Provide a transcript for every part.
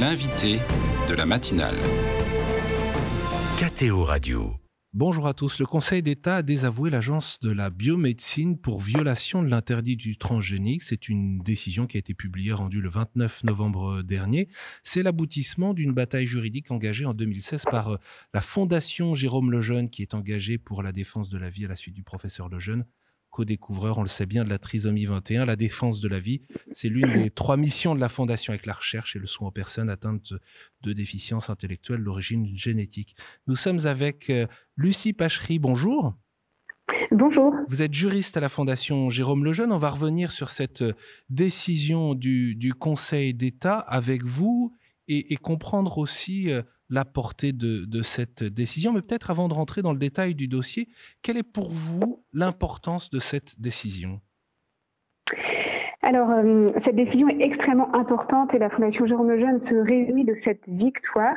L'invité de la matinale. KTO Radio. Bonjour à tous. Le Conseil d'État a désavoué l'Agence de la biomédecine pour violation de l'interdit du transgénique. C'est une décision qui a été publiée, rendue le 29 novembre dernier. C'est l'aboutissement d'une bataille juridique engagée en 2016 par euh, la Fondation Jérôme Lejeune, qui est engagée pour la défense de la vie à la suite du professeur Lejeune co-découvreur, on le sait bien, de la trisomie 21, la défense de la vie. C'est l'une des trois missions de la Fondation avec la recherche et le soin aux personnes atteintes de déficiences intellectuelles d'origine génétique. Nous sommes avec euh, Lucie Pachery. Bonjour. Bonjour. Vous êtes juriste à la Fondation Jérôme Lejeune. On va revenir sur cette euh, décision du, Conseil d'État avec vous et, comprendre aussi euh, la portée de, cette décision. Mais peut-être avant de rentrer dans le détail du dossier, quelle est pour vous l'importance de cette décision? Alors, euh, cette décision est extrêmement importante et la Fondation Jérôme Lejeune se réjouit de cette victoire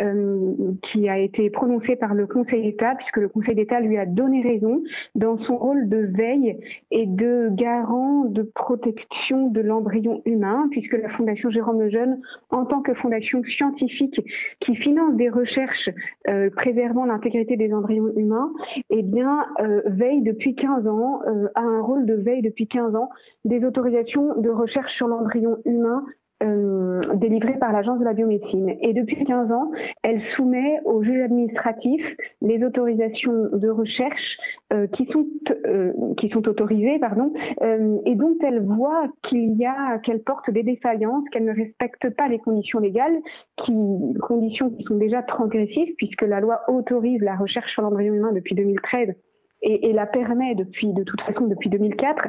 euh, qui a été prononcée par le Conseil d'État, puisque le Conseil d'État lui a donné raison dans son rôle de veille et de garant de protection de l'embryon humain, puisque la Fondation Jérôme Lejeune, en tant que fondation scientifique qui finance des recherches euh, préservant l'intégrité des embryons humains, eh bien, veille depuis 15 ans, a un rôle de veille depuis 15 ans des autorisations de recherche sur l'embryon humain euh, délivrée par l'Agence de la biomédecine. Et depuis 15 ans, elle soumet au juge administratif les autorisations de recherche euh, qui, sont, euh, qui sont autorisées pardon, et dont elle voit qu'il y a, qu'elle porte des défaillances, qu'elle ne respecte pas les conditions légales, qui, conditions qui sont déjà transgressives puisque la loi autorise la recherche sur l'embryon humain depuis 2013 et, et la permet depuis, de toute façon depuis 2004.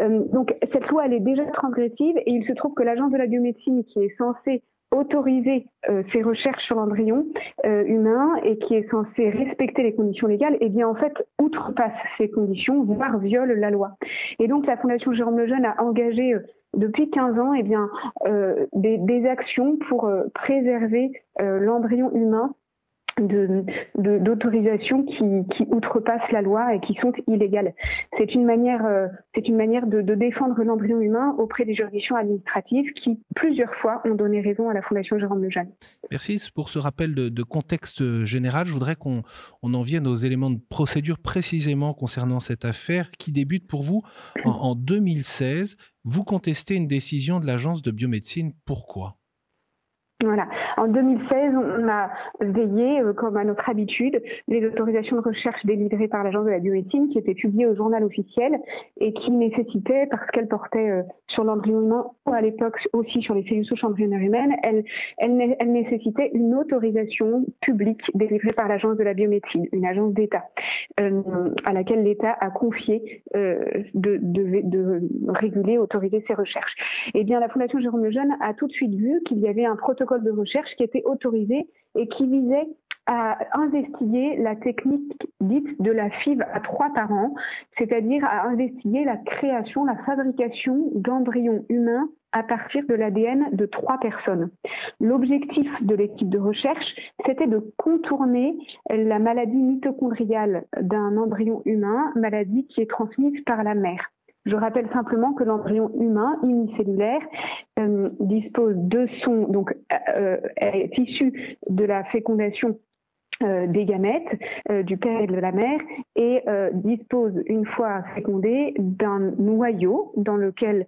Euh, donc cette loi, elle est déjà transgressive et il se trouve que l'agence de la biomédecine qui est censée autoriser euh, ces recherches sur l'embryon euh, humain et qui est censée respecter les conditions légales, eh bien en fait outrepasse ces conditions, voire viole la loi. Et donc la Fondation Jérôme Lejeune a engagé depuis 15 ans eh bien, des, des, actions pour préserver l'embryon humain d'autorisations qui, outrepassent la loi et qui sont illégales. C'est une manière, euh, une manière de, défendre l'embryon humain auprès des juridictions administratives qui, plusieurs fois, ont donné raison à la Fondation Jérôme Lejeune. Merci pour ce rappel de, contexte général. Je voudrais qu'on on en vienne aux éléments de procédure précisément concernant cette affaire qui débute pour vous en, en 2016. Vous contestez une décision de l'Agence de biomédecine. Pourquoi? Voilà. En 2016, on a veillé, euh, comme à notre habitude, les autorisations de recherche délivrées par l'Agence de la biomédecine qui étaient publiées au journal officiel et qui nécessitaient, parce qu'elles portaient euh, sur l'embryon ou à l'époque aussi sur les cellules souches embryonnaires humaines, elles, elles, nécessitaient une autorisation publique délivrée par l'Agence de la biomédecine, une agence d'État, euh, à laquelle l'État a confié de, réguler, autoriser ces recherches. Eh bien, la Fondation Jérôme Lejeune a tout de suite vu qu'il y avait un protocole de recherche qui était autorisé et qui visait à investiguer la technique dite de la FIV à trois parents, c'est-à-dire à investiguer la création, la fabrication d'embryons humains à partir de l'ADN de trois personnes. L'objectif de l'équipe de recherche, c'était de contourner la maladie mitochondriale d'un embryon humain, maladie qui est transmise par la mère. Je rappelle simplement que l'embryon humain unicellulaire euh, dispose de son, donc euh, est issu de la fécondation euh, des gamètes euh, du père et de la mère et euh, dispose une fois fécondé d'un noyau dans lequel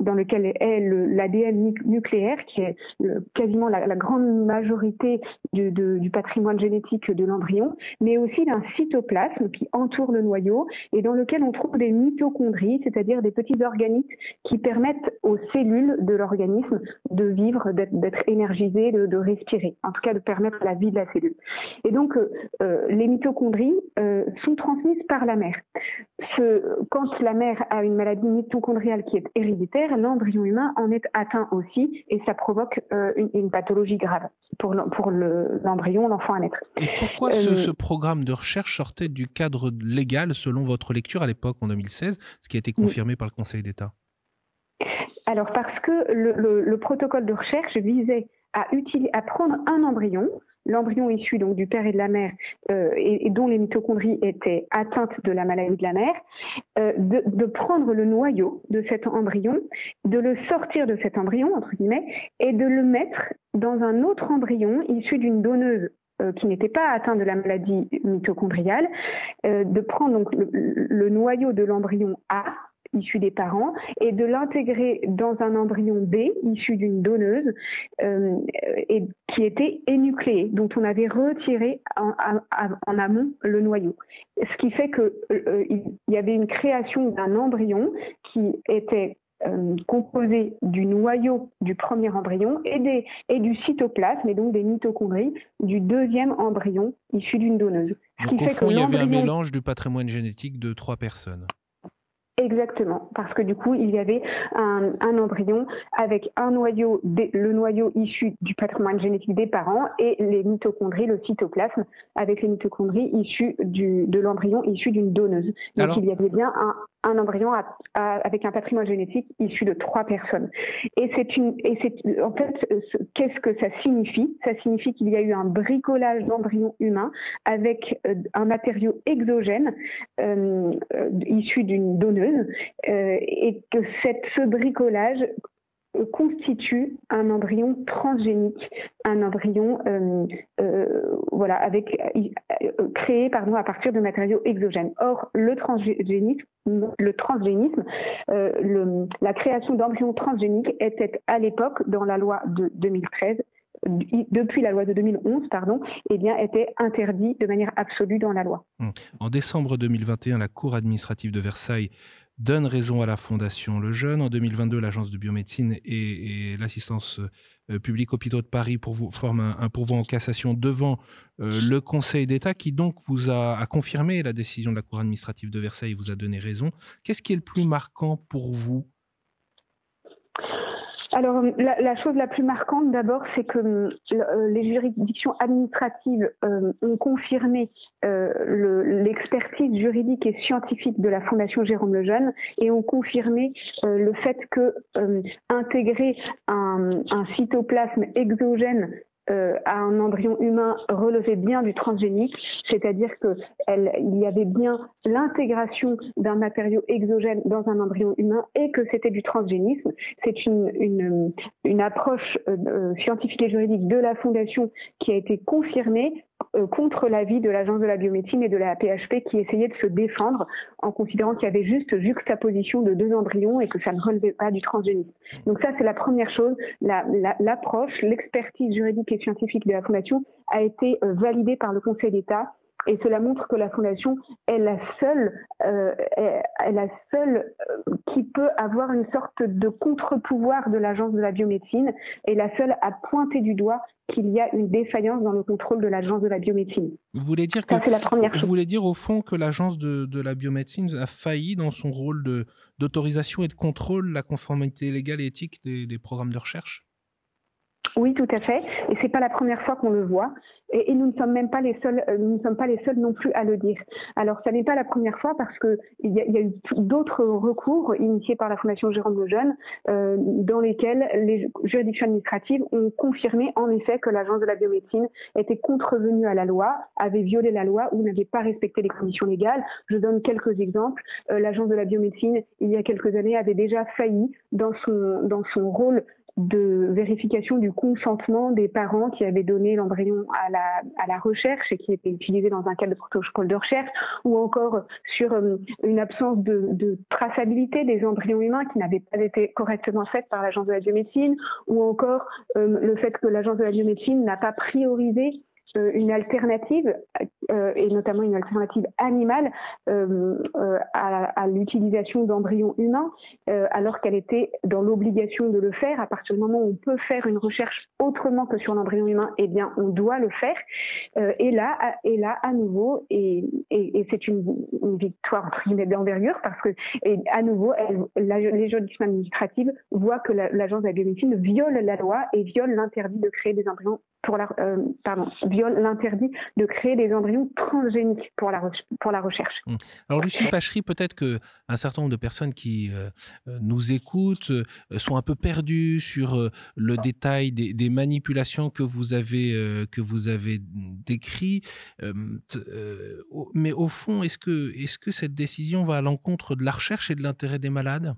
dans lequel est l'ADN nucléaire qui est quasiment la, grande majorité du, du, patrimoine génétique de l'embryon, mais aussi d'un cytoplasme qui entoure le noyau et dans lequel on trouve des mitochondries, c'est-à-dire des petits organites qui permettent aux cellules de l'organisme de vivre, d'être énergisées, de, de respirer, en tout cas de permettre la vie de la cellule. Et donc, euh, euh, les mitochondries euh, sont transmises par la mère. quand la mère a une maladie mitochondriale qui est héréditaire, l'embryon humain en est atteint aussi et ça provoque une, pathologie grave pour l'embryon, l'enfant à naître. Et pourquoi ce, programme de recherche sortait du cadre légal selon votre lecture à l'époque en 2016, ce qui a été confirmé par le Conseil d'État? Alors parce que le, protocole de recherche visait à, prendre un embryon. L'embryon issu donc du père et de la mère euh, et, dont les mitochondries étaient atteintes de la maladie de la mère, euh, de, prendre le noyau de cet embryon, de le sortir de cet embryon entre guillemets et de le mettre dans un autre embryon issu d'une donneuse euh, qui n'était pas atteinte de la maladie mitochondriale, de prendre donc le noyau de l'embryon A issu des parents et de l'intégrer dans un embryon B issu d'une donneuse euh, et qui était énucléé, dont on avait retiré en, amont le noyau. Ce qui fait qu'il euh, y avait une création d'un embryon qui était euh, composé du noyau du premier embryon et, des, et, du cytoplasme, et donc des mitochondries, du deuxième embryon issu d'une donneuse. Ce qui fait que il y avait un mélange du patrimoine génétique de trois personnes. Exactement, parce que du coup, il y avait un, embryon avec un noyau, le noyau issu du patrimoine génétique des parents et les mitochondries, le cytoplasme, avec les mitochondries issues de l'embryon issu d'une donneuse. Donc il y avait bien un, un embryon avec un patrimoine génétique issu de trois personnes. Et c'est une, et c'est en fait, qu'est-ce que ça signifie? Ça signifie qu'il y a eu un bricolage d'embryons humains avec euh, un matériau exogène euh, euh, issu d'une donneuse, et que cette, ce bricolage constitue un embryon transgénique, un embryon euh, euh, voilà, euh, créé à partir de matériaux exogènes. Or, le transgénisme, la création d'embryons transgéniques était à l'époque, dans la loi de 2013, depuis la loi de 2011, pardon, eh bien, était interdit de manière absolue dans la loi. En décembre 2021, la Cour administrative de Versailles donne raison à la Fondation Le Jeune. En 2022, l'Agence de biomédecine et, l'assistance euh, publique hôpitaux de Paris pour forment un, pourvoi en cassation devant euh, le Conseil d'État qui donc vous a, confirmé la décision de la Cour administrative de Versailles et vous a donné raison. Qu'est-ce qui est le plus marquant pour vous alors, la, chose la plus marquante d'abord, c'est que euh, les juridictions administratives euh, ont confirmé euh, l'expertise juridique et scientifique de la Fondation Jérôme Lejeune et ont confirmé le fait que intégrer un cytoplasme exogène euh, à un embryon humain relevait bien du transgénique, c'est-à-dire qu'il y avait bien l'intégration d'un matériau exogène dans un embryon humain et que c'était du transgénisme. C'est une, approche euh, euh, scientifique et juridique de la Fondation qui a été confirmée contre l'avis de l'Agence de la biomédecine et de la PHP qui essayait de se défendre en considérant qu'il y avait juste juxtaposition de deux embryons et que ça ne relevait pas du transgénisme. Donc ça, c'est la première chose. L'approche, l'expertise juridique et scientifique de la Fondation a été euh, validée par le Conseil d'État et cela montre que la Fondation est la seule, euh, est, la seule euh, qui peut avoir une sorte de contre-pouvoir de l'Agence de la biomédecine et la seule à pointer du doigt qu'il y a une défaillance dans le contrôle de l'Agence de la biomédecine. Vous voulez dire que, la première Vous voulez dire au fond que l'Agence de, la biomédecine a failli dans son rôle d'autorisation et de contrôle la conformité légale et éthique des programmes de recherche? Oui, tout à fait. Et c'est pas la première fois qu'on le voit. Et, nous ne sommes même pas les seuls, euh, nous ne sommes pas les seuls non plus à le dire. Alors, ça n'est pas la première fois parce que il y, a eu d'autres recours initiés par la Fondation Jérôme Lejeune, euh, dans lesquels les juridictions administratives ont confirmé en effet que l'agence de la biomédecine était contrevenue à la loi, avait violé la loi ou n'avait pas respecté les conditions légales. Je donne quelques exemples. Euh, l'agence de la biomédecine, il y a quelques années, avait déjà failli dans son rôle de vérification du consentement des parents qui avaient donné l'embryon à la, recherche et qui était utilisé dans un cadre de protocole de recherche, ou encore sur euh, une absence de, traçabilité des embryons humains qui n'avaient pas été correctement faites par l'agence de la biomédecine, ou encore euh, le fait que l'agence de la biomédecine n'a pas priorisé une alternative, euh, et notamment une alternative animale, euh, à, l'utilisation d'embryons humains, alors qu'elle était dans l'obligation de le faire. À partir du moment où on peut faire une recherche autrement que sur l'embryon humain, eh bien, on doit le faire. et là, à, et là, à nouveau, et, c'est une, victoire d'envergure parce que, et à nouveau, les juridictions administratives voient que l'agence de la biomédecine viole la loi et viole l'interdit de créer des embryons pour la, pardon, viole l'interdit de créer des embryons embryon transgénique pour la, pour la recherche. Mmh. Alors Lucie Pachery, peut-être qu'un certain nombre de personnes qui nous écoutent sont un peu perdues sur le détail des, manipulations que vous avez, que vous avez décrit. mais au fond, est-ce que, est que cette décision va à l'encontre de la recherche et de l'intérêt des malades?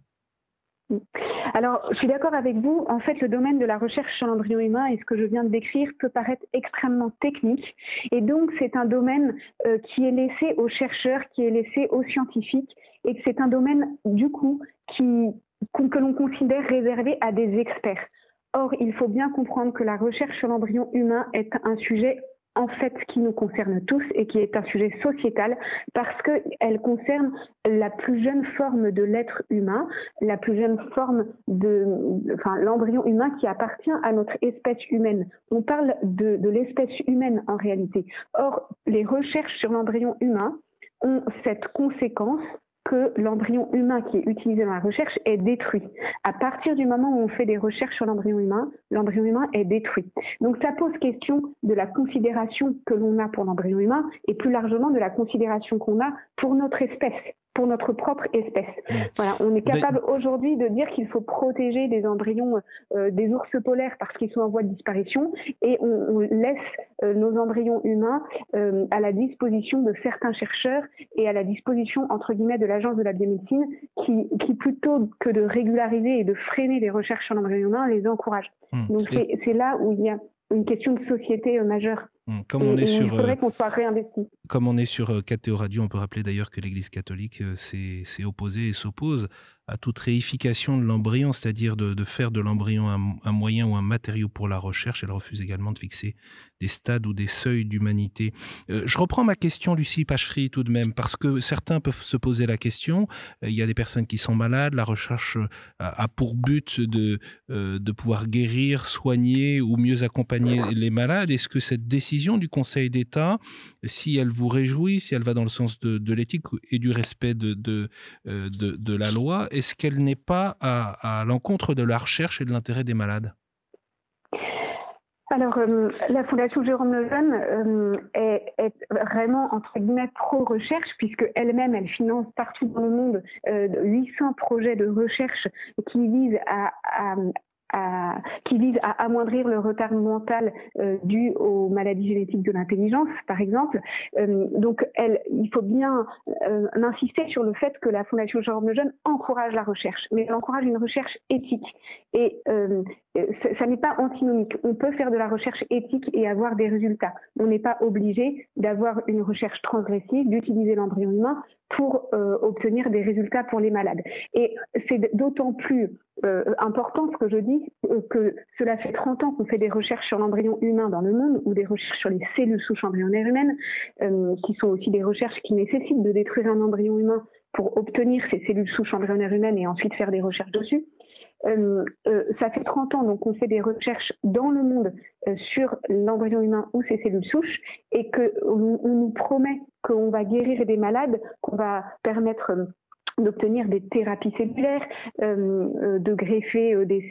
Alors, je suis d'accord avec vous. En fait, le domaine de la recherche sur l'embryon humain et ce que je viens de décrire peut paraître extrêmement technique. Et donc, c'est un domaine euh, qui est laissé aux chercheurs, qui est laissé aux scientifiques. Et c'est un domaine, du coup, que l'on considère réservé à des experts. Or, il faut bien comprendre que la recherche sur l'embryon humain est un sujet en fait qui nous concerne tous et qui est un sujet sociétal parce qu'elle concerne la plus jeune forme de l'être humain, la plus jeune forme de, enfin, l'embryon humain qui appartient à notre espèce humaine. On parle de, de l'espèce humaine en réalité. Or, les recherches sur l'embryon humain ont cette conséquence que l'embryon humain qui est utilisé dans la recherche est détruit. À partir du moment où on fait des recherches sur l'embryon humain, l'embryon humain est détruit. Donc ça pose question de la considération que l'on a pour l'embryon humain et plus largement de la considération qu'on a pour notre espèce pour notre propre espèce. Mmh. Voilà, on est capable aujourd'hui de dire qu'il faut protéger des embryons euh, des ours polaires parce qu'ils sont en voie de disparition et on, laisse euh, nos embryons humains euh, à la disposition de certains chercheurs et à la disposition entre guillemets de l'agence de la biomédecine qui, qui plutôt que de régulariser et de freiner les recherches sur l'embryon humain les encourage. Mmh. Donc c'est là où il y a une question de société majeure. Mmh. Comme on, est sur, il qu'on soit réinvesti. comme on est sur KTO Radio, on peut rappeler d'ailleurs que l'Église catholique s'est opposée et s'oppose à toute réification de l'embryon, c'est-à-dire de, faire de l'embryon un, moyen ou un matériau pour la recherche. Elle refuse également de fixer des stades ou des seuils d'humanité. Euh, je reprends ma question, Lucie Pachery, tout de même, parce que certains peuvent se poser la question. Euh, il y a des personnes qui sont malades. La recherche euh, a, pour but de, de pouvoir guérir, soigner ou mieux accompagner les malades. Est-ce que cette décision du Conseil d'État, si elle vous réjouit, si elle va dans le sens de, l'éthique et du respect de, de, de la loi, est-ce qu'elle n'est pas à, l'encontre de la recherche et de l'intérêt des malades? Alors, euh, la Fondation Jérôme euh, est, vraiment, entre guillemets, pro-recherche, puisque elle-même, elle finance partout dans le monde 800 euh, projets de recherche qui visent à, qui vise à amoindrir le retard mental euh, dû aux maladies génétiques de l'intelligence, par exemple. Euh, donc, il faut bien euh, insister sur le fait que la Fondation Jérôme Lejeune encourage la recherche, mais elle encourage une recherche éthique. Ça n'est pas antinomique. On peut faire de la recherche éthique et avoir des résultats. On n'est pas obligé d'avoir une recherche transgressive, d'utiliser l'embryon humain pour obtenir des résultats pour les malades. Et c'est d'autant plus euh, important ce que je dis, euh, que cela fait 30 ans qu'on fait des recherches sur l'embryon humain dans le monde ou des recherches sur les cellules souches embryonnaires humaines, euh, qui sont aussi des recherches qui nécessitent de détruire un embryon humain pour obtenir ces cellules souches embryonnaires humaines et ensuite faire des recherches dessus. Ça fait 30 ans donc on fait des recherches dans le monde sur l'embryon humain ou ses cellules souches et qu'on on nous promet qu'on va guérir des malades, qu'on va permettre d'obtenir des thérapies cellulaires, euh, euh, de greffer euh, des,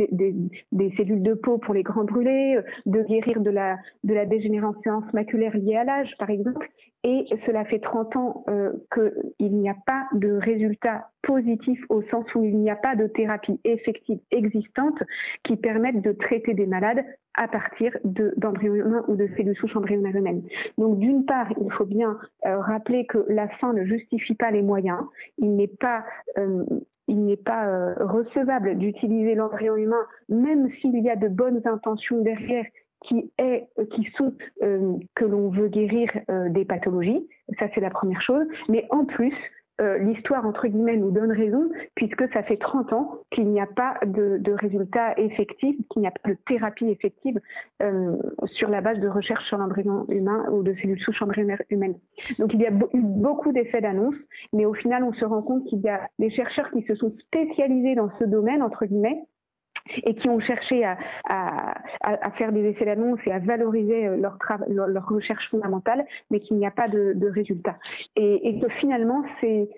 cellules de peau pour les grands brûlés, de guérir de la, de la dégénérescence maculaire liée à l'âge, par exemple. Et cela fait 30 ans qu'il n'y a pas de résultats positifs au sens où il n'y a pas de thérapie effective existante qui permette de traiter des malades à partir d'embryons humains ou de cellules souches embryonnaires humaines. Donc d'une part, il faut bien euh, rappeler que la fin ne justifie pas les moyens. Il n'est pas euh, il n'est pas euh, recevable d'utiliser l'embryon humain, même s'il y a de bonnes intentions derrière qui, est, qui sont que l'on veut guérir des pathologies. Ça, c'est la première chose. Mais en plus, euh, l'histoire, entre guillemets, nous donne raison, puisque ça fait 30 ans qu'il n'y a pas de, résultats effectifs, qu'il n'y a pas de thérapie effective euh, sur la base de recherche sur l'embryon humain ou de cellules souches embryonnaires humaines. Donc il y a eu beaucoup d'effets d'annonce, mais au final, on se rend compte qu'il y a des chercheurs qui se sont spécialisés dans ce domaine, entre guillemets, et qui ont cherché à, faire des essais d'annonce et à valoriser euh, leur, recherche fondamentale, mais qu'il n'y a pas de, résultats. Et, que finalement, ces,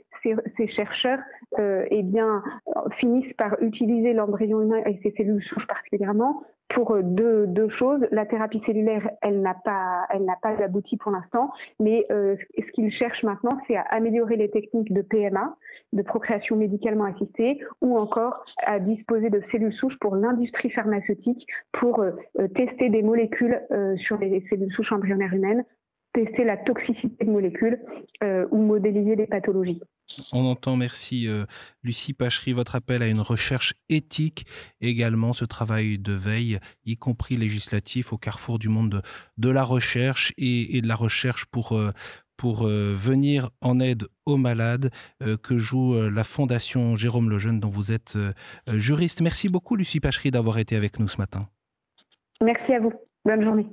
chercheurs euh, eh bien, finissent par utiliser l'embryon humain et ses cellules souches particulièrement pour euh, deux, choses. La thérapie cellulaire, elle n'a pas, abouti pour l'instant, mais euh, ce qu'il cherche maintenant, c'est à améliorer les techniques de PMA, de procréation médicalement assistée, ou encore à disposer de cellules souches pour l'industrie pharmaceutique pour euh, tester des molécules sur les cellules souches embryonnaires humaines, tester la toxicité de molécules ou modéliser des pathologies. On entend, merci euh, Lucie Pachery, votre appel à une recherche éthique, également ce travail de veille, y compris législatif, au carrefour du monde de, la recherche et, de la recherche pour, euh, euh, venir en aide aux malades que joue la Fondation Jérôme Lejeune, dont vous êtes juriste. Merci beaucoup Lucie Pachery d'avoir été avec nous ce matin. Merci à vous. Bonne journée.